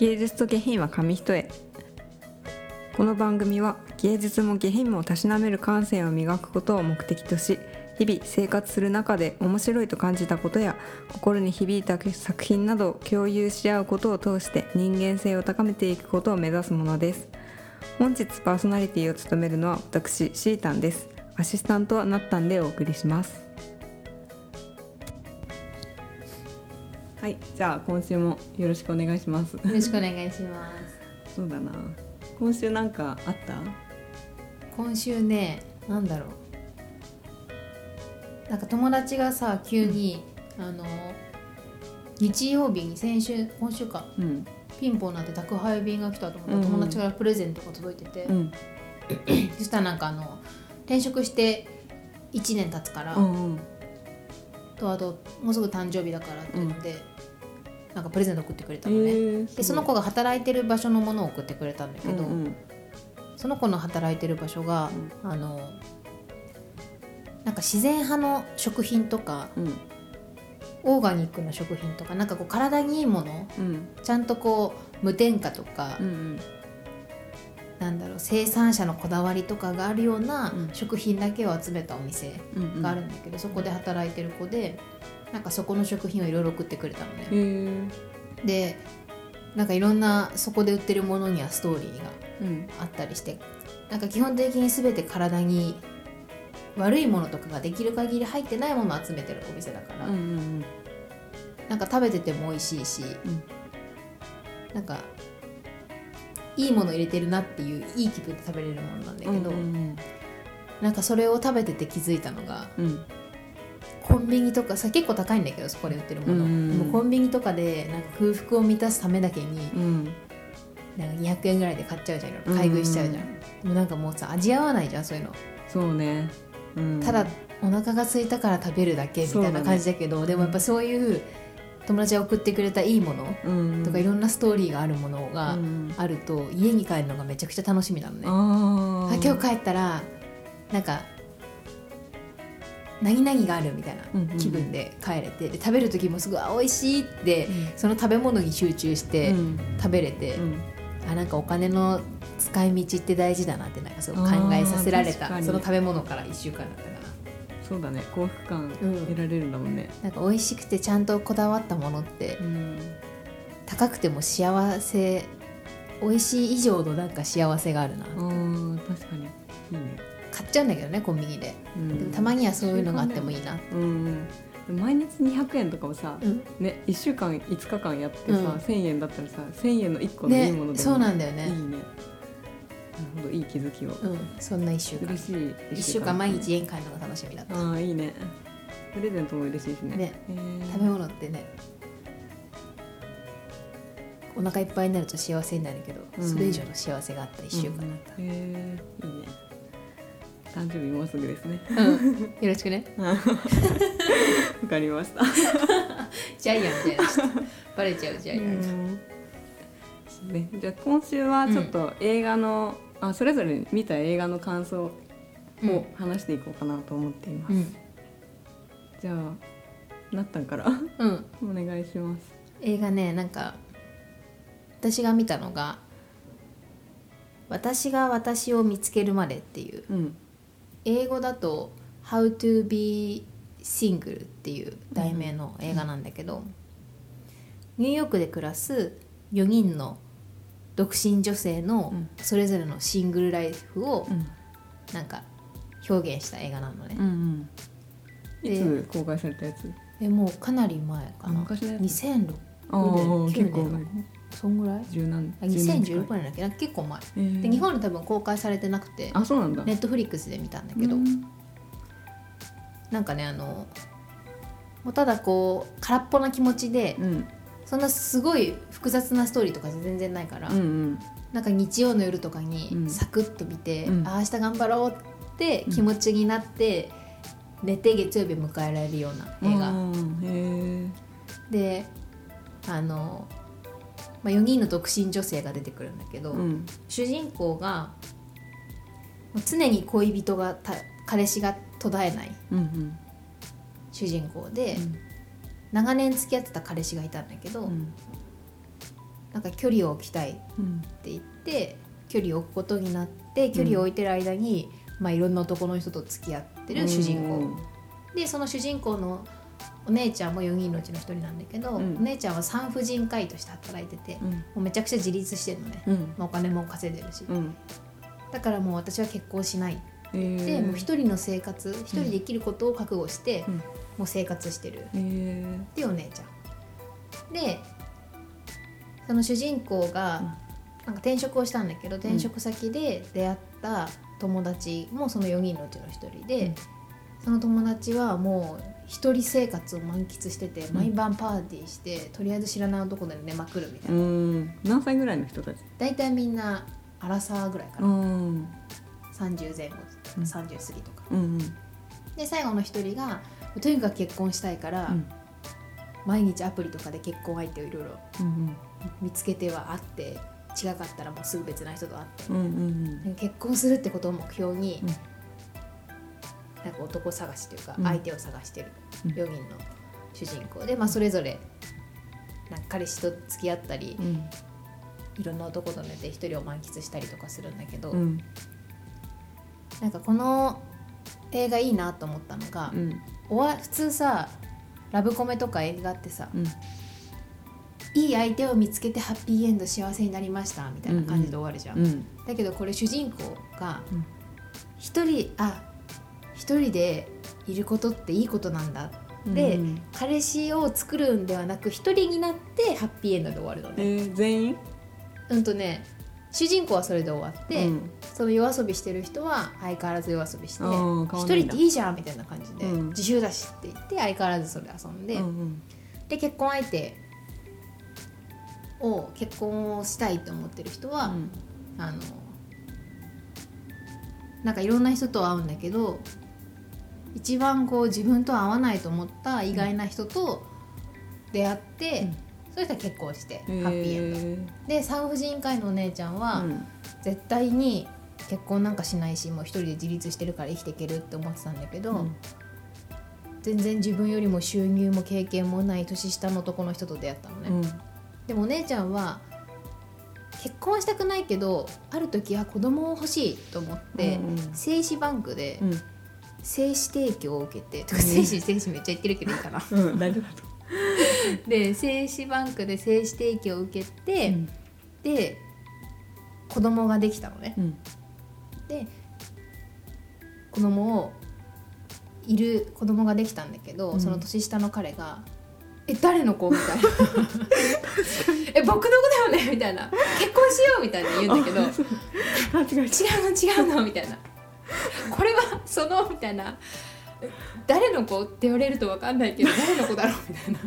芸術と下品は紙一重。この番組は芸術も下品もたしなめる感性を磨くことを目的とし日々生活する中で面白いと感じたことや心に響いた作品などを共有し合うことを通して人間性を高めていくことを目指すものです。本日パーソナリティを務めるのは私シータンです。アシスタントはなったんでお送りします。はいじゃあ今週もよろしくお願いします。よろしくお願いします。そうだな。今週なんかあった？今週ねなんだろう。なんか友達がさ急に、あの日曜日に先週今週か。うん。ピンポンなんて宅配便が来たと思ったら、うんうん。友達からプレゼントが届いてて、うん。そしたらなんかあの転職して1年経つから、うんうん。とあともうすぐ誕生日だからっていうので、なんかプレゼント送ってくれたのね、えーでその子が働いてる場所のものを送ってくれたんだけど、うんうん。その子の働いてる場所が、あのなんか自然派の食品とかうん。オーガニックな食品とかなんかこう体にいいものうん。ちゃんとこう無添加とか、うんなんだろう生産者のこだわりとかがあるようなうん。食品だけを集めたお店うんがあるんだけど、そこで働いてる子でなんかそこの食品をいろいろ送ってくれたのへね。えでなんかいろんなそこで売ってるものにはストーリーがうん。あったりしてなんか基本的に全て体に悪いものとかができる限り入ってないものを集めてるお店だから、うんうんなんか食べてても美味しいし、うん。なんかいいもの入れてるなっていういい気分で食べれるものなんだけど、うんうん。なんかそれを食べてて気づいたのがうんコンビニとかさ結構高いんだけどそこで売ってるもの、うん。でもコンビニとかでなんか空腹を満たすためだけにうん。なんか200円ぐらいで買っちゃうじゃん買い食いしちゃうじゃん、でもなんかもうさ味合わないじゃんそういうの。そうね。うん。ただお腹が空いたから食べるだけみたいな感じだけどでもやっぱそういう友達が送ってくれたいいものうん。とかいろんなストーリーがあるものがうん。あると家に帰るのがめちゃくちゃ楽しみなのね。あ今日帰ったらなんか何々があるみたいうんうんな気分で帰れて、で食べる時もすごいあ美味しいって、うん。その食べ物に集中してうん。食べれて、うん。あなんかお金の使い道って大事だなってなんかすごく考えさせられたその食べ物から1週間だったかな。そうだね幸福感うん得られるんだもんね。なんか美味しくてちゃんとこだわったものってうん。高くても幸せ美味しい以上のなんか幸せがあるなあー確かに。いいね買っちゃうんだけどねコンビニで。うん。でもたまにはそういうのがあってもいいな。うん毎日200円とかをさ、うん。ね1週間5日間やってさ、うん。1000円だったらさ1000円の1個のいいものでもねそうなんだよいいね。ねなるほどいい気づきを。うん。そんな1週間。嬉しい1週間。毎日家に帰るのが楽しみだった。ああいいね。プレゼントも嬉しいしね。ね。食べ物ってねお腹いっぱいになると幸せになるけど、うん。それ以上の幸せがあった1週間だった、へえいいね誕生日もうすぐですね。うん。よろしくね。わかりました。ジャイアンみたいな人バレちゃうジャイアン、うん。ね、じゃあ今週はちょっと映画の、あそれぞれ見た映画の感想をうん。話していこうかなと思っています、うん。じゃあなったんから。うん、お願いします。映画ねなんか私が見たのが「私が私を見つけるまで」っていううん英語だと「How to be single」っていう題名の映画なんだけど、ニューヨークで暮らす4人の独身女性のうん。それぞれのシングルライフをうん。なんか表現した映画なのね。う、んいでつ公開されたやつ？でもうかなり前かな。昔のやつ。2006ああ9結構年そんぐらい？十何あ10年近い2016年だっけ？な結構前。えー。で日本で多分公開されてなくて。あそうなんだ。ネットフリックスで見たんだけど、うん。なんかねあのもうただこう空っぽな気持ちで、うん。そんなすごい複雑なストーリーとか全然ないから、うんうん。なんか日曜の夜とかにうん。サクッと見て、うん。ああ明日頑張ろうって気持ちになって、寝て月曜日迎えられるような映画、であの、まあ、4人の独身女性が出てくるんだけど、うん。主人公が常に恋人がた彼氏が途絶えない主人公で、うん。長年付き合ってた彼氏がいたんだけど、うん。なんか距離を置きたいってうん。言って距離を置くことになって距離を置いてる間に、まあ、いろんな男の人と付き合ってる主人公、でその主人公のお姉ちゃんも4人のうちの1人なんだけど、うん。お姉ちゃんは産婦人科医として働いてて、もうん。うめちゃくちゃ自立してるのね、うん。まあ、お金も稼いでるし、うん。だからもう私は結婚しないえー。でもう一人の生活一人で生きることを覚悟して、うん。もう生活してる。えー。っていうお姉ちゃん。でその主人公が、うん。なんか転職をしたんだけど転職先で出会った友達もその4人のうちの1人で、うん。その友達はもう一人生活を満喫してて、ん。毎晩パーティーしてとりあえず知らない男で寝まくるみたういな、ん。何歳ぐらいの人たち？大体みんなアラサーぐらいかうな、ん30前後とかうん。30過ぎとか、うんで最後の1人がとにかく結婚したいから、うん。毎日アプリとかで結婚相手をいろいろうん見つけては会って違かったらもうすぐ別な人と会って、うんうんなん。か結婚するってことを目標に、うんなんか男探しというかうん。相手を探してるうん。4人の主人公。で、まあ、それぞれなんか彼氏と付き合ったり、うん。いろんな男と寝て一人を満喫したりとかするんだけど、うん。なんかこの映画いいなと思ったのが、うん。おわ普通さラブコメとか映画ってさ、うん。いい相手を見つけてハッピーエンド幸せになりましたみたいな感じで終わるじゃん、うん。だけどこれ主人公がうん。一人あ一人でいることっていいことなんだ。で、うん。彼氏を作るんではなく一人になってハッピーエンドで終わるのえね、ー全員？うんとね主人公はそれで終わって、うん。その夜遊びしてる人は相変わらず夜遊びして一人でいいじゃんみたいな感じで、うん。自習だしって言って相変わらずそれ遊んで、うんうん。で結婚相手を結婚をしたいと思ってる人は、うん。あのなんかいろんな人と会うんだけど一番こう自分と合わないと思った意外な人と出会って、うん。その人は結婚してハえーッピーエンド、で産婦人科医のお姉ちゃんは、うん。絶対に結婚なんかしないしもう一人で自立してるから生きていけるって思ってたんだけど、うん。全然自分よりも収入も経験もない年下の男の人と出会ったのね、うん。でもお姉ちゃんは結婚はしたくないけどある時は子供を欲しいと思って、うんうん。精子バンクでうん精子提供を受けて、とかうん。精子精子めっちゃ言ってるけどいいかな。うん大丈夫で精子バンクで精子提供を受けて、うん。で子供ができたのね。うん。で子供をいる子供ができたんだけど、うん。その年下の彼が「え誰の子?」みたいな「え僕の子だよね」みたいな「結婚しよう」みたいな言うんだけど「勘違い違うの違うの」みたいな「これはその」みたいな「誰の子?」って言われると分かんないけど誰の子だろうみたいな。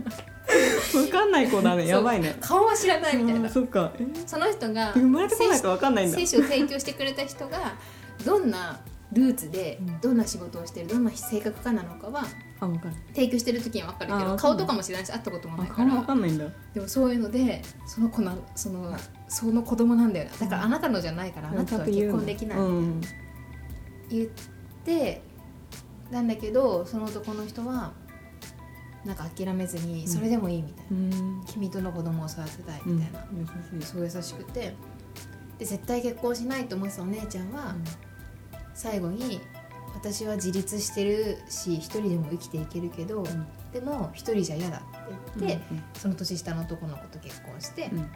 わかんない子だね。やばいね。顔は知らないみたいな。そっか。えその人が生まれてこないとわかんないんだ。精子を提供してくれた人がどんなルーツでうん。どんな仕事をしてるどんな性格かなのかは提供してる時には分かるけど顔とかも知らないし会ったこともないから。かんないんだ。でもそういうのでその子なそのその子供なんだよな。だからあなたのじゃないからあなたとは結婚できない。うん言ってなんだけどその男の人はなんか諦めずにん。それでもいいみたいな、うん。君との子供を育てたいうんみたいな、優しい。すごい優しくて。で絶対結婚しないと思ってたお姉ちゃんは、最後に私は自立してるし一人でも生きていけるけど、ん。でも一人じゃ嫌だって言って、うんその年下の男の子と結婚して、うん。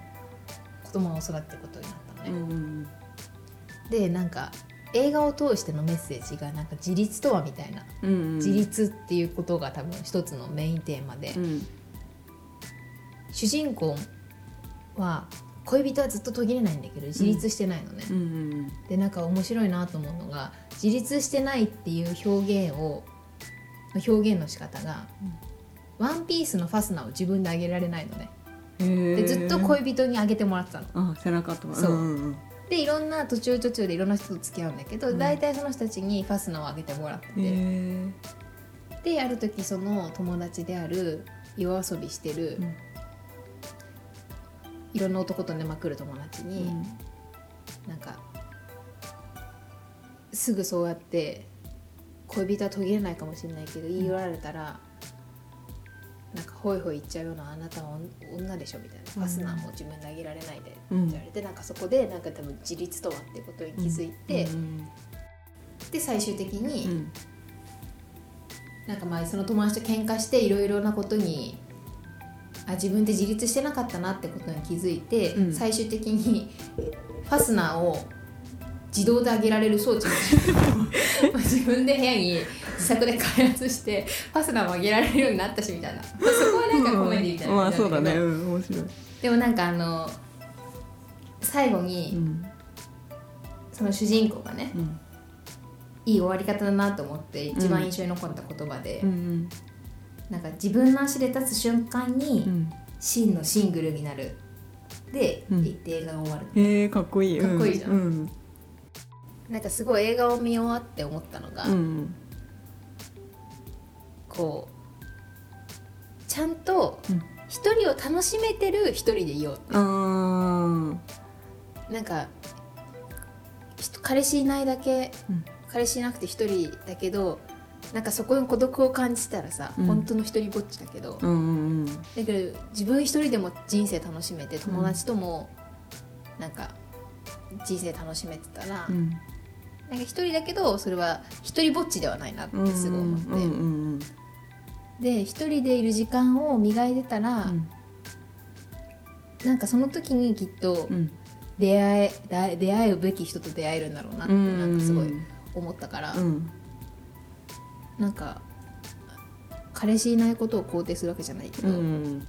子供を育てることになったのね、うんうん。でなんか映画を通してのメッセージがなんか自立とはみたいな、うんうん。自立っていうことが多分一つのメインテーマで、うん。主人公は恋人はずっと途切れないんだけど自立してないのね、うんうんでなんか面白いなと思うのが自立してないっていう表現を表現の仕方が、ワンピースのファスナーを自分で上げられないのね。でずっと恋人に上げてもらってたの。あ背中とかそう。んんんでいろんな途中途中でいろんな人と付き合うんだけど、うん。大体その人たちにファスナーを上げてもらってである時その友達である夜遊びしてる、うん。いろんな男と寝まくる友達に、うん。なんかすぐそうやって恋人は途切れないかもしれないけど言い寄られたら、なんかホイホイ言っちゃうようなあなたは女でしょみたいな。ファスナーも自分であげられないでってうん言われて、なん。かそこでなんか多分自立とはっていうことに気づいて、うん。で最終的に、うん。なんかまあその友達と喧嘩していろいろなことにあ自分で自立してなかったなってことに気づいて、うん。最終的にファスナーを自動で上げられる装置 自分で部屋に自作で開発してファスナーも上げられるようになったしみたいな、まあ、そこはなんかコメディみたいな。まあそうだね。うん。面白い。でもなんかあの最後うにん。その主人公がねうん。いい終わり方だなと思って一番印象に残った言葉で、うん。なんか自分の足で立つ瞬間に、うん。真のシングルになる。で、うん。言って映画が終わる。へえかっこいい。かっこいいじゃんなんかすごい映画を見終わって思ったのが、うん。こうちゃんとうん。一人を楽しめてる一人でいようってあー。なんか彼氏いないだけ、うん。彼氏いなくて一人だけどなんかそこに孤独を感じたらさ、うん。本当の一人ぼっちだけど、うんうんだけど自分一人でも人生楽しめて友達ともなんか人生楽しめてたら、うんなんか一人だけどそれは一人ぼっちではないなってうんすごい思って、うんうんで一人でいる時間を磨いてたら、うん。なんかその時にきっとうん。出会えだ出会うべき人と出会えるんだろうなってうんなんかすごい思ったから、うん。なんか彼氏いないことを肯定するわけじゃないけど、うん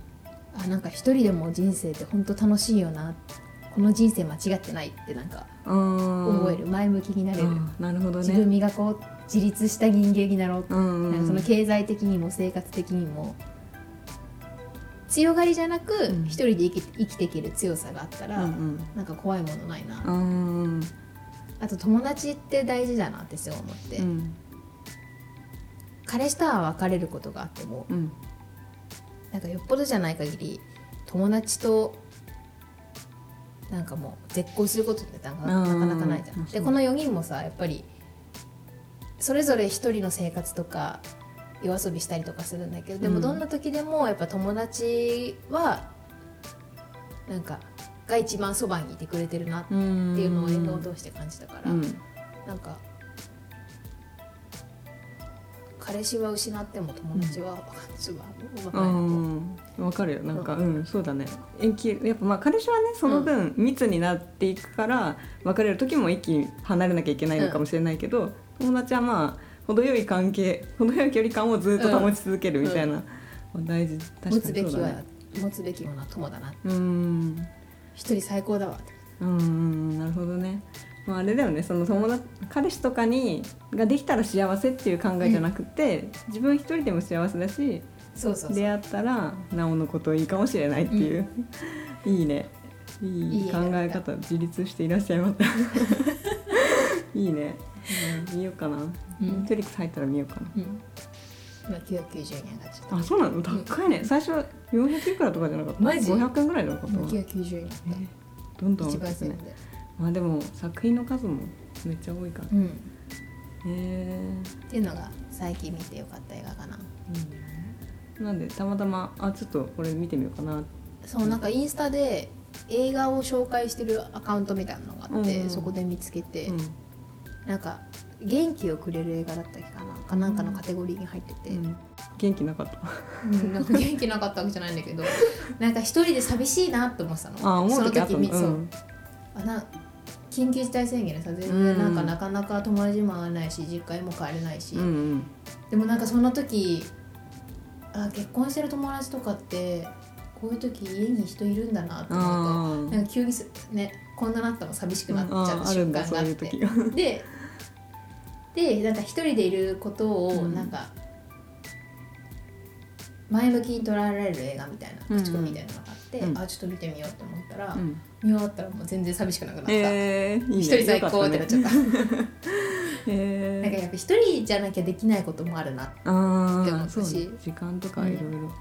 あなんか一人でも人生って本当楽しいよなこの人生間違ってないってなんか思思える前向きになれる、なるほど自分ね磨こう自立した人間になろううんなんかその経済的にも生活的にも強がりじゃなくうん。一人で生き生きていける強さがあったら、うん。なんか怖いものないな、うんうん。あと友達って大事だなってすごい思って、うん。彼氏とは別れることがあってもうん。なんかよっぽどじゃない限り友達となんかもう絶交することってなんかなかないじゃん。うんでこの4人もさやっぱりそれぞれ一人の生活とか夜遊びしたりとかするんだけどでうん。もどんな時でもやっぱ友達はなんかが一番そばにいてくれてるなってうんいうのを映画を通して感じたから、うん。なんか彼氏は失っても友達は分かるよ。なんかうんそうだね。延期やっぱまあ彼氏はねその分密になっていくから別れる時も一気に離れなきゃいけないのかもしれないけど友達はまあ程よい関係程よい距離感をずっと保ち続けるみたいな大事。持確かにそうだね。持つべきものは友だなうん。一人最高だわうん。なるほどねまああれだよね。その友達彼氏とかにができたら幸せっていう考えじゃなくて、自分一人でも幸せだしそうそう出会ったらなおのこといいかもしれないっていう、いいね。いい考え方自立していらっしゃいます。いいね、うん見ようかな、ん。ネットフリックス入ったら見ようかうん。今990円がっとなあそうなの？高いね。最初400いくらとかじゃなかった？マジ？500円ぐらいじゃなかった今な990円だっえーどんどたん上がってねまあでも作品の数もめっちゃ多いから。へうん。えっていうのが最近見てよかった映画かな。うん、なんでたまたまあちょっとこれ見てみようかなそうなんかインスタで映画を紹介してるアカウントみたいなのがあって、うん。そこで見つけて、うん。なんか元気をくれる映画だったっけかな。かなんかのカテゴリーに入ってて、うん。元気なかった。うん。なんか元気なかったわけじゃないんだけどなんか一人で寂しいなって思ってたの。あ思その時みそう、うんあな緊急事態宣言でさ全うん。然なんかなかなか友達も会えないし実家にも帰れないし、うんうん。でもなんかその時あ結婚してる友達とかってこういう時家に人いるんだなって思うあとなんか急にすねこんななったの寂しくなっちゃあう瞬間があって。そうででなんか一人でいることをうん。なんか、前向きに捉えられる映画みたいなうん口コミみたいなのがうんあちょっと見てみようと思ったら、うん。見終わったらもう全然寂しくなくなった、えー、いいね。一人最高ってなっちゃった。え なんかやっぱ一人じゃなきゃできないこともあるなって思ったし。時間とかいろいろ。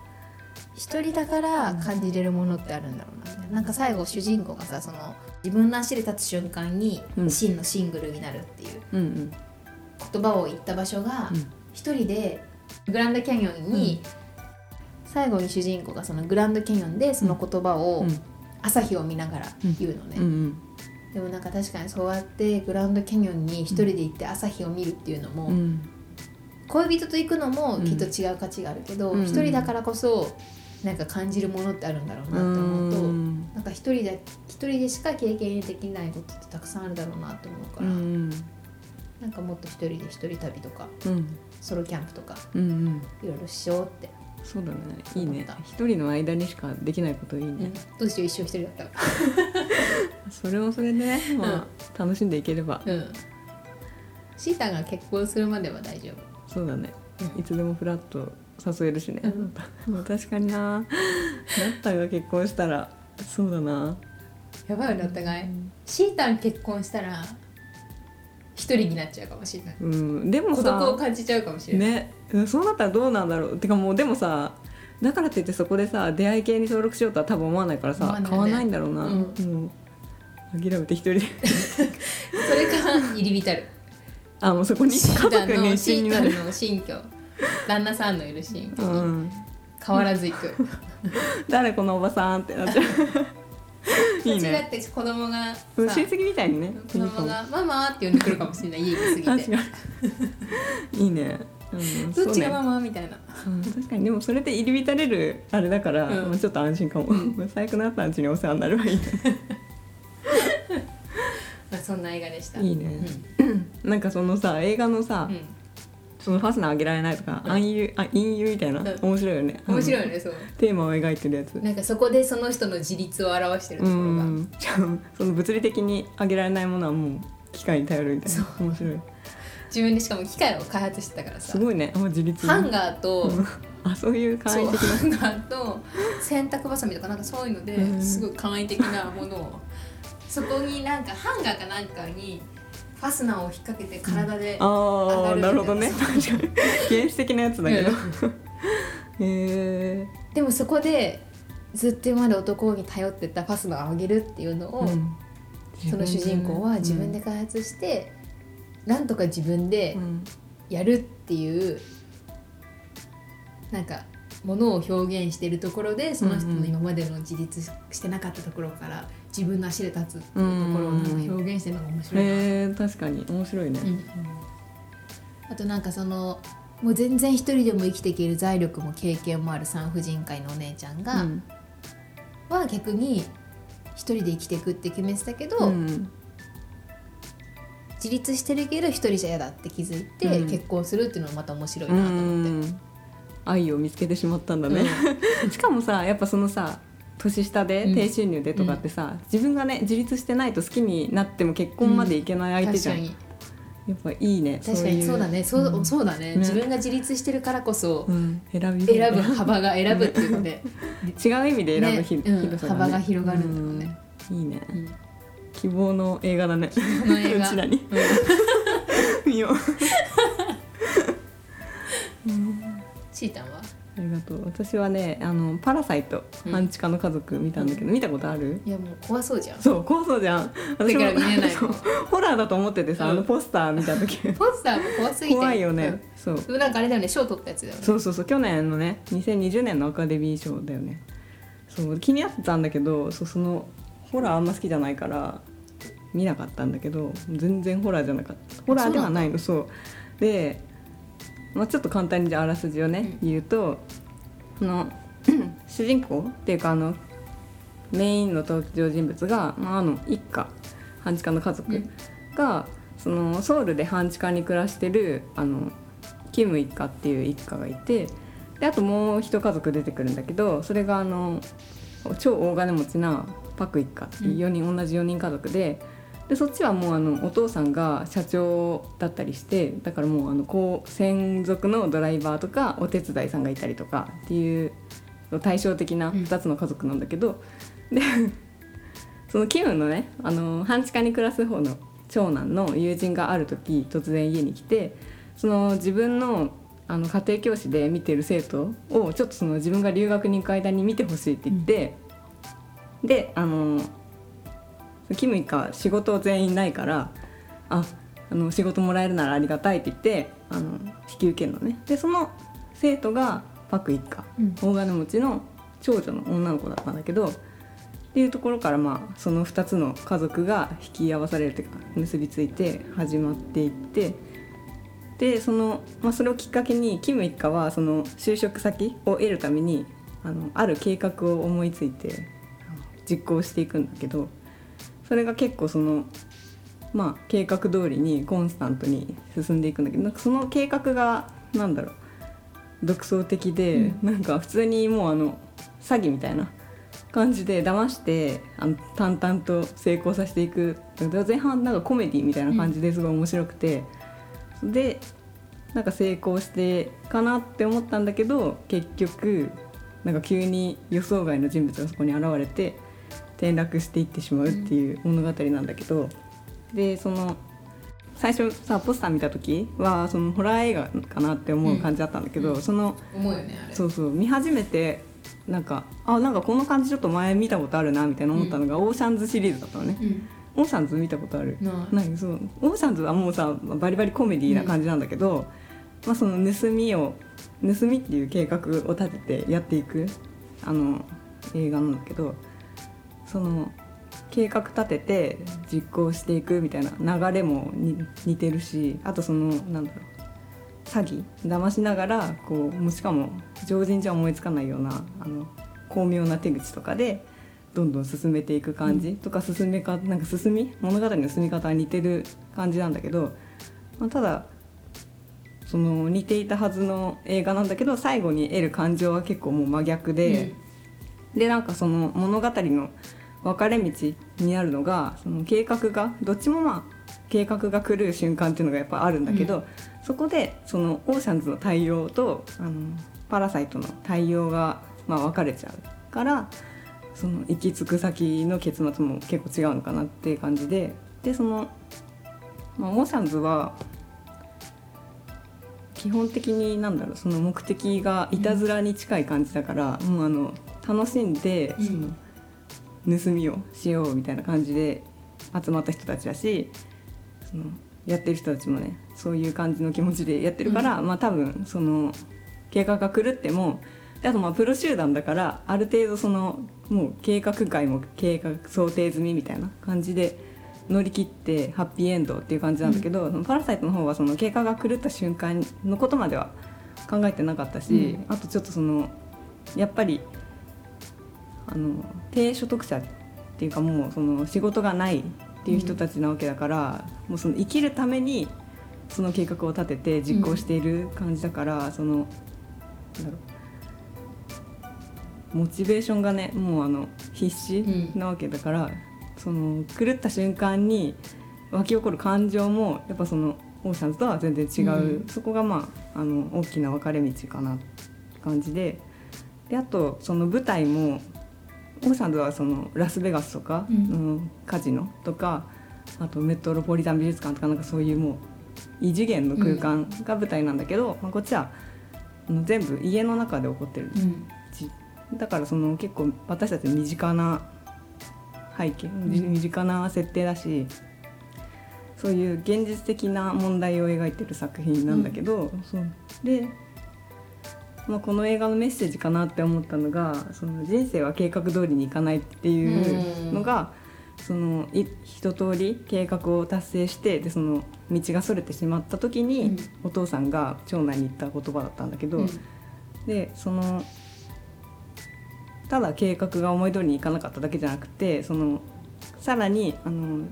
一人だから感じれるものってあるんだろうなみたいななんか最後主人公がさその自分の足で立つ瞬間にうん。真のシングルになるっていう。うんうん。言葉を言った場所がうん。一人でグランドキャニオンに最後に主人公がそのグランドキャニオンでその言葉をうん。朝日を見ながら言うのね、うんうん。でもなんか確かにそうやってグランドキャニオンに一人で行って朝日を見るっていうのも、うん。恋人と行くのもきっと違う価値があるけどうん。一、人だからこそなんか感じるものってあるんだろうなって思うと、うん。なんか一人で一人でしか経験できないことってたくさんあるだろうなって思うかうら、ん。なんかもっと一人で一人旅とかうん。ソロキャンプとかうんうん。いろいろしようって、そうだね。いいね。一人の間にしかできないこといいね、うん。どうしよう一生一人だったら それもそれでね、まあ楽しんでいければ。うん。シータが結婚するまでは大丈夫。そうだね。いつでもフラッと誘えるしね、うん。ま あ確かにな。なったが結婚したらそうだな。やばいよねお互い。シータン結婚したら一人になっちゃうかもしれない。うんでも孤独をさ感じちゃうかもしれない、ねうんそうなったらどうなんだろう。てかもうでもさだからって言ってそこでさ出会い系に登録しようとは多分思わないからさ、ね。買わないんだろうな、うん。もう諦めて一人で。それか入り浸る。あもうそこに家族のの新居。旦那さんのいる新居にうん。変わらず行く。誰このおばさんってなっちゃういいね。って子供がさ親戚みたいにね子供が「ママ」って呼んでくるかもしれない。家に過ぎていいね、うん、どっちがママみたいな。うん確かに。でもそれで入り浸れるあれだから、うん。まあちょっと安心かも、最悪なったんちにお世話になればいいね。まあそんな映画でした。いいね。なんかそのさ映画のさ、うんうんそのファスナーあげられないとか、うん。暗誘あ陰誘みたいな、うん。面白いよね。面白いうんよねそう。テーマを描いてるやつ。なんかそこでその人の自立を表してるとうころが。ん。じゃあその物理的にあげられないものはもう機械に頼るみたいな。面白い。自分でしかも機械を開発してたからさ。すごいね。あ自立。ハンガーとあそういう簡易的な。ハンガーと洗濯バサミとかなんかそういうのでうん。すごい簡易的なものを。そこになんかハンガーかなんかにファスナーを引っ掛けて体で上がるみたいああなるほどね。原始的なやつだけど、へえでもそこでずっと今まで男に頼ってたファスナーを上げるっていうのを、うん。その主人公は自分で開発して、なんとか自分でうん。やるっていう、なんかものを表現してるところでその人の今までの自立してなかったところから自分の足で立つっていうところを表現してるのが面白いな、へえ確かに。面白いね、うんあとなんかそのもう全然一人でも生きていける財力も経験もある産婦人科医のお姉ちゃんが、うん。は逆に一人で生きていくって決めてたけど、うん自立してるけど一人じゃ嫌だって気づいて、うん。結婚するっていうのもまた面白いなうと思って。ん愛を見つけてしまったんだね、しかもさやっぱそのさ年下でうん。低収入でとかってさ、自分がね自立してないと好きになっても結婚までいけない相手じゃん、確かに。やっぱいいね確かに。そうだね。そう,、うん。そうだね。ね。自分が自立してるからこそうん、選び選ぶ幅が選ぶっていうので、違う意味で選ぶひ、ね。うん。広さがね。幅が広がるんだね、うん。いいね。うん。希望の映画だね。この映画。うちらに。うん。見ようチータンは？ありがとう。私はねあのパラサイトうん。半地下の家族見たんだけど、見たことある？いやもう怖そうじゃん。そう怖そうじゃん。私だから見れない。そうのホラーだと思っててさ、うん。あのポスター見た時。ポスターも怖すぎて。怖いよね、そう。なんかあれだよね賞取ったやつだよね。そうそうそう。去年のね2020年のアカデミー賞だよね。そう気になってたんだけどそうそのホラーあんま好きじゃないから見なかったんだけど全然ホラーじゃなかった。ホラーではないの。そう。で、まあ、ちょっと簡単にじゃああらすじをね、言うとその 主人公っていうかあのメインの登場人物が、まあ、あの一家半地下の家族が、そのソウルで半地下に暮らしてるあのキム一家っていう一家がいてであともう一家族出てくるんだけどそれがあの超大金持ちなパク一家っていう4人、同じ4人家族ででそっちはもうあのお父さんが社長だったりしてだからもうあのこう専属のドライバーとかお手伝いさんがいたりとかっていう対照的な2つの家族なんだけど、でそのキムのねあの半地下に暮らす方の長男の友人がある時突然家に来てその自分のあの家庭教師で見てる生徒をちょっとその自分が留学に行く間に見てほしいって言って、であのキム一家は仕事全員ないからああの仕事もらえるならありがたいって言ってあの引き受けるのね。でその生徒がパク一家。うん。大金持ちの長女の女の子だったんだけどっていうところからまあその2つの家族が引き合わされるというか結びついて始まっていってでその、まあ、それをきっかけにキム一家はその就職先を得るためにあのある計画を思いついて実行していくんだけどそれが結構そのまあ計画通りにコンスタントに進んでいくんだけどなんかその計画がなんだろう独創的で、なんか普通にもうあの詐欺みたいな感じで騙してあの淡々と成功させていく。前半なんかコメディみたいな感じですごい面白くて、でなんか成功してかなって思ったんだけど結局なんか急に予想外の人物がそこに現れて転落していってしまうっていう物語なんだけど、でその最初さポスター見た時はそのホラー映画かなって思う感じだったんだけど、うんその思うよねあれ。そうそう見始めてなんかあなんかこの感じちょっと前見たことあるなみたいな思ったのが、オーシャンズシリーズだったのね、うん。オーシャンズ見たことある？ない。そう。オーシャンズはもうさバリバリコメディーな感じなんだけど、まあ、その盗みを盗みっていう計画を立ててやっていくあの映画なんだけどその計画立てて実行していくみたいな流れもに似てるしあとそのなんだろう詐欺騙しながらこうもうしかも常人じゃ思いつかないようなあの巧妙な手口とかでどんどん進めていく感じとか進めかなんか進み物語の進み方は似てる感じなんだけど、まあ、ただその似ていたはずの映画なんだけど最後に得る感情は結構もう真逆で、でなんかその物語の分かれ道になるのがその計画がどっちもまあ計画が狂う瞬間っていうのがやっぱあるんだけど、そこでそのオーシャンズの対応とあのパラサイトの対応がまあ分かれちゃうからその行き着く先の結末も結構違うのかなっていう感じででその、まあ、オーシャンズは基本的になんだろうその目的がいたずらに近い感じだから、もうあの楽しんでうん。その盗みをしようみたいな感じで集まった人たちだしそのやってる人たちもねそういう感じの気持ちでやってるから、まあ多分その計画が狂ってもであとまあプロ集団だからある程度そのもう計画外も計画想定済みみたいな感じで乗り切ってハッピーエンドっていう感じなんだけど、そのパラサイトの方はその計画が狂った瞬間のことまでは考えてなかったし、あとちょっとそのやっぱりあの低所得者っていうかもうその仕事がないっていう人たちなわけだから、もうその生きるためにその計画を立てて実行している感じだから、そのなんだろうモチベーションがねもうあの必死なわけだから、その狂った瞬間に湧き起こる感情もやっぱそのオーシャンズとは全然違う、うん。そこがまああの大きな分かれ道かなって感じで。であとその舞台もオーシャンズはそのラスベガスとか、うん。うんカジノとかあとメトロポリタン美術館とかなんかそういうもう異次元の空間が舞台なんだけど、まあ、こっちは全部家の中で起こってる。うんじだからその結構私たち身近な背景、じ身近な設定だしそういう現実的な問題を描いてる作品なんだけど、で、まあ、この映画のメッセージかなって思ったのがその人生は計画通りにいかないっていうのが、そのい一通り計画を達成してでその道がそれてしまった時に、うん。お父さんが長男に言った言葉だったんだけど。うん。でそのただ計画が思い通りにいかなかっただけじゃなくてそのさらにあの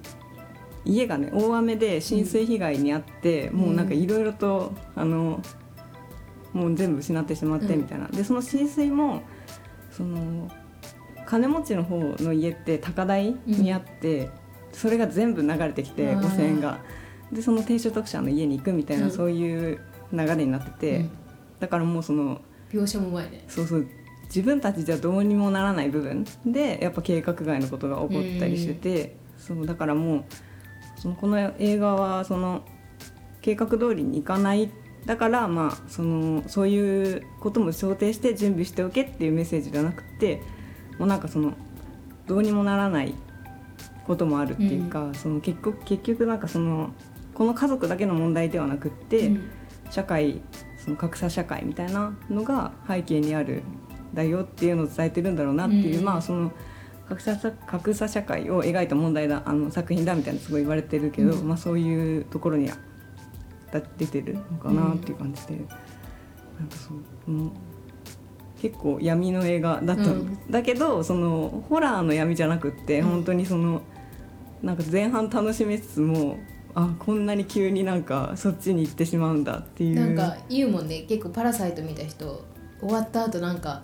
家がね大雨で浸水被害に遭って、もうなんかいろいろとあのもう全部失ってしまってうん。みたいな、でその浸水もその金持ちの方の家って高台にあって、それが全部流れてきてあー汚染が。でその低所得者の家に行くみたいな、うん。そういう流れになってて、うん。だからもうその描写もうまいねそうそう。自分たちじゃどうにもならない部分でやっぱ計画外のことが起こったりしてて、そうだからもうそのこの映画はその計画通りにいかないだからまあそのそういうことも想定して準備しておけっていうメッセージじゃなくてもうなんかそのどうにもならないこともあるっていうか、その結局結局なんかそのこの家族だけの問題ではなくって、うん。社会その格差社会みたいなのが背景にあるだよっていうのを伝えてるんだろうなっていう、うん。まあその格差格差社会を描いた問題だあの作品だみたいなすごい言われてるけど、うん。まあ、そういうところに出てるのかなっていう感じで、なんかそう、うん結構闇の映画だった、うん。だけどそのホラーの闇じゃなくって、うん。本当にそのなんか前半楽しめつつもあこんなに急になんかそっちに行ってしまうんだっていう。なんか言うもんね。結構「パラサイト」見た人終わった後なんか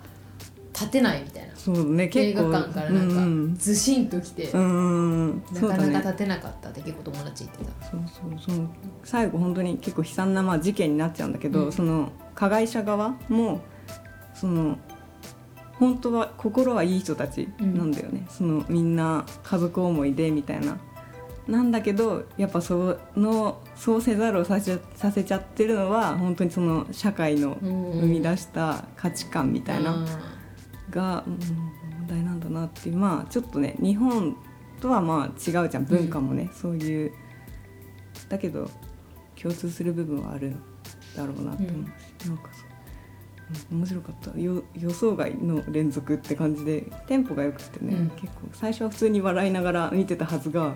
立てないみたいな。そうね映結構。画館からなんかうんずしんときて、うんうんなかなか立てなかったって結構友達言ってた。そうそうその最後本当に結構悲惨なまあ事件になっちゃうんだけど、うん。その加害者側もその本当は心はいい人たちなんだよね、そのみんな家族思いでみたいな。なんだけどやっぱそのそうせざるをさせさせちゃってるのは本当にその社会の生み出した価値観みたいな、が、うん問題なんだなっていうまあちょっとね日本とはまあ違うじゃん文化もね、そういう。だけど共通する部分はあるだろうなって思うし、なんかそう、うん面白かった。よ予想外の連続って感じでテンポが良くてね、うん。結構最初は普通に笑いながら見てたはずが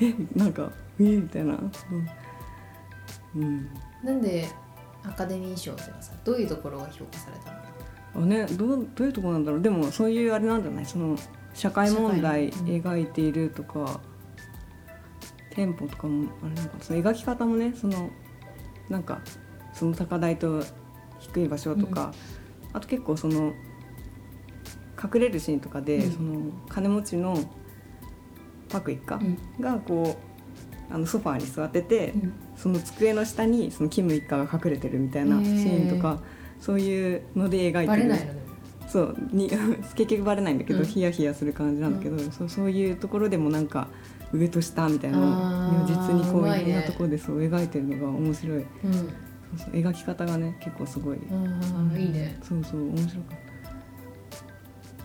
えなんかえみたいな、う。んうん、なんでアカデミー賞ではさどういうところが評価されたの？あねどうどういうところなんだろう。でもそういうあれなんじゃない？その社会問題描いているとか、テンポとかもあれなんかその描き方もねそのなんかその高台と低い場所とか、あと結構その隠れるシーンとかで、うん。その金持ちのパク一家うん。がこうあのソファーに座ってて、うん。その机の下にそのキム一家が隠れてるみたいなへシーーンとかそういうので描いてる。そうに 結局バレないんだけど、うん。ヒヤヒヤする感じなんだけど、そうそういうところでもなんか上と下みたいな如実にこういろんなところでそう描いてるのが面白い。うん。そうそう描き方がね結構すごい、ああいいね。そうそう面白かっ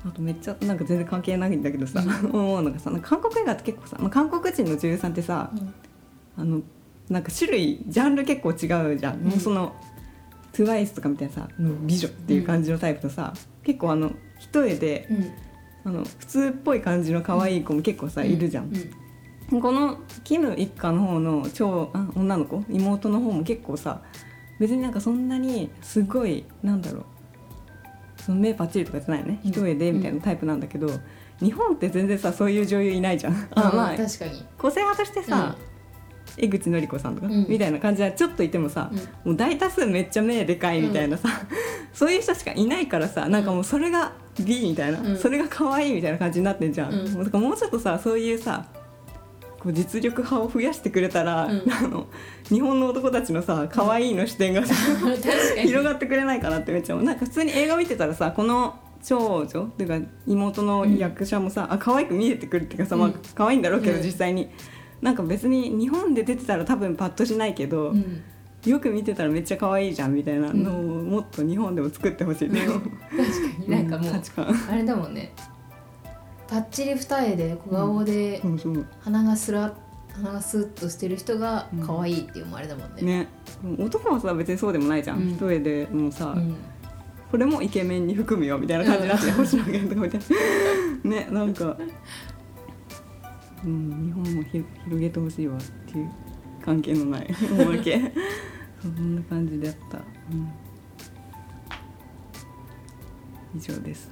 た。あとめっちゃなんか全然関係ないんだけどさ、思うのがさなんか韓国映画って結構さ、まあ、韓国人の女優さんってさ、あのなんか種類ジャンル結構違うじゃん、うん。もうその TWICE とかみたいなさの美女っていう感じのタイプとさ、結構あの一重でうん。あの普通っぽい感じの可愛い子も結構さ、いるじゃん、このキム一家の方の超あ女の子妹の方も結構さ別になんかそんなにすごいなんだろうその目パッチリとかじゃないよね、うん。一重でみたいなタイプなんだけど日本って全然さそういう女優いないじゃん。あ あまあ確かに。個性派としてさ、江口のり子さんとか、うん。みたいな感じはちょっといてもさ、もう大多数めっちゃ目でかいみたいなさ、そういう人しかいないからさなんかもうそれが美みたいな、うん。それが可愛いみたいな感じになってんじゃん、うん。もうだからもうちょっとさそういうさこう実力派を増やしてくれたら、うん。あの日本の男たちのさ可愛いの視点がさ、確かに。広がってくれないかなってめっちゃ思う。なんか普通に映画見てたらさこの長女っていうか妹の役者もさ、あ可愛く見えてくるっていうかさ、まあうん。可愛いんだろうけど、うん。実際になんか別に日本で出てたら多分パッとしないけど、うん。よく見てたらめっちゃ可愛いじゃんみたいなのをもっと日本でも作ってほしいう、確かに。なんかもうあれだもんね。パッチリ二重で小顔で鼻がすら鼻がスッとしてる人が可愛いっていうのもあれだもんね。ね。男はさ別にそうでもないじゃん、うん。一重でもうさ、うん。これもイケメンに含むよみたいな感じになって、星野源とかみたいなねなんかうん日本もひ広げてほしいわっていう関係のないおまけ。そんな感じでやった、うん、以上です。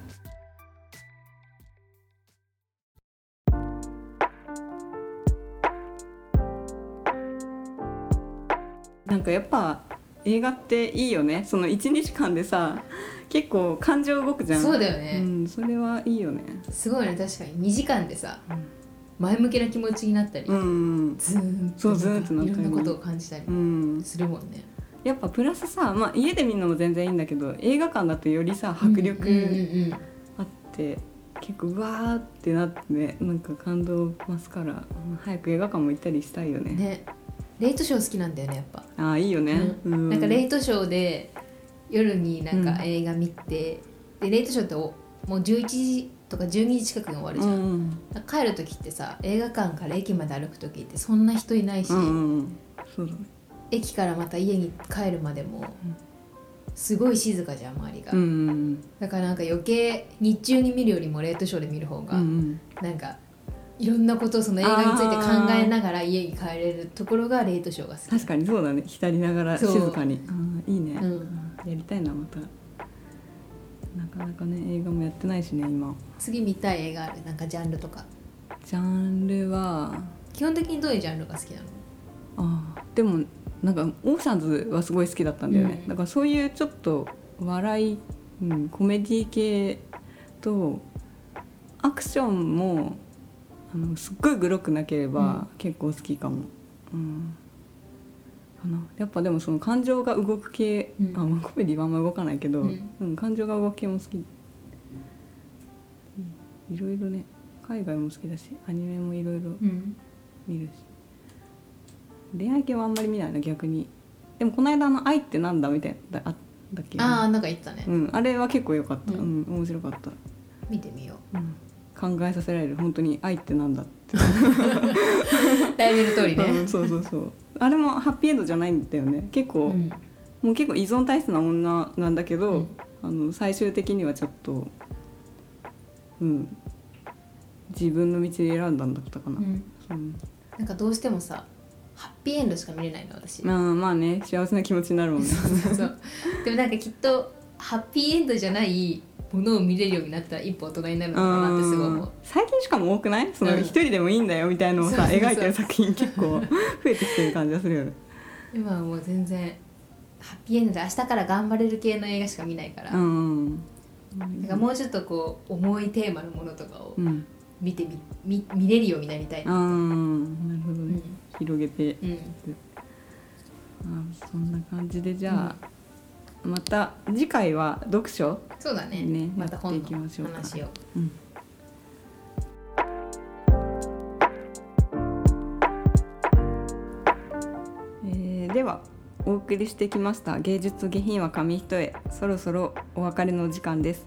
なんかやっぱ映画っていいよね。その1日間でさ結構感情動くじゃん。そうだよね。うん、それはいいよね。すごいね。確かに。2時間でさ前向きな気持ちになったり、うん。ズーンそうズーンってなったりいろんなことを感じたりうん。するもんね。やっぱプラスさ、まあ、家で見るのも全然いいんだけど映画館だとよりさ迫うんうん力うん。あって、結構うわーってなってねなんか感動増すからうん早く映画館も行ったりしたいよね。うんね。レイトショー好きなんだよねやっぱ。ああいいよね、ううん。なんかレイトショーで夜になんかうん。映画見て、でレイトショーっておもう11時とか12時近くに終わるじゃん、うん帰る時ってさ映画館から駅まで歩く時ってそんな人いないし、うんうんうね。駅からまた家に帰るまでもすごい静かじゃん周りが、うんうんだからなんか余計日中に見るよりもレートショーで見る方が、んなんかいろんなことをその映画について考えながら家に帰れるところがレートショーが好き。確かにそうだね。浸りながら静かに。いいね、うん。やりたいなまたなかなかね映画もやってないしね今。次見たい映画ある？なんかジャンルとか。ジャンルは？基本的にどういうジャンルが好きなの？あーでもなんかオーシャンズはすごい好きだったんだよね、うん。だからそういうちょっと笑い、うん、コメディ系とアクションもあのすっごいグロくなければ結構好きかも、うんかな。やっぱでもその感情が動く系、うん。あまあコメディはあんま動かないけど、ううんん感情が動く系も好き。いろいろね。海外も好きだしアニメもいろいろうん。見るし。恋愛系はあんまり見ないな逆に。でもこの間の「愛ってなんだ?」みたいなあだっけああなんか言ってたね、うん、あれは結構良かった、ううんん面白かった、見てみようん、考えさせられる。本当に愛ってなんだって、う題名の通りね、うんそうそうそう。あれもハッピーエンドじゃないんだよね。結構、うん。もう結構依存体質な女なんだけど、うん。あの最終的にはちょっとうん。自分の道で選んだんだったかな、うん。うん。なんかどうしてもさハッピーエンドしか見れないの私。まあまあね。幸せな気持ちになるもんね。でもなんかきっとハッピーエンドじゃないものを見れるようになったら一歩大人になるのかなってすごい思う。ん。う最近しかも多くない？そのうん。一人でもいいんだよみたいのをさ、描いてる作品結構増えてきてる感じがするよね。今はもう全然ハッピーエンドで明日から頑張れる系の映画しか見ないから、うんなん。かもうちょっとこう重いテーマのものとかをうん。見てみ見見れるようになりたいあーなるほどね、うん。広げて。うん。あそんな感じでじゃあ、また次回は読書？そうだね。ねまた本やっていきましょうのか話を。うん。えーではお送りしてきました芸術下品は紙一重。そろそろお別れのお時間です。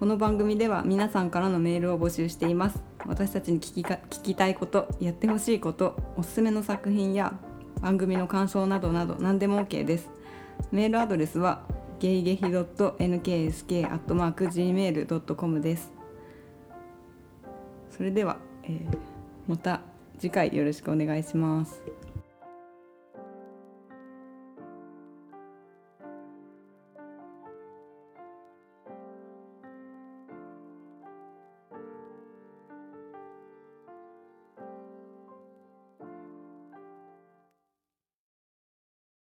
この番組では皆さんからのメールを募集しています。私たちに聞きか聞きたいことやってほしいことおすすめの作品や番組の感想などなど何でも OK ですメールアドレスはゲイゲヒ .nksk.gmail.com です。それでは、えーまた次回よろしくお願いします。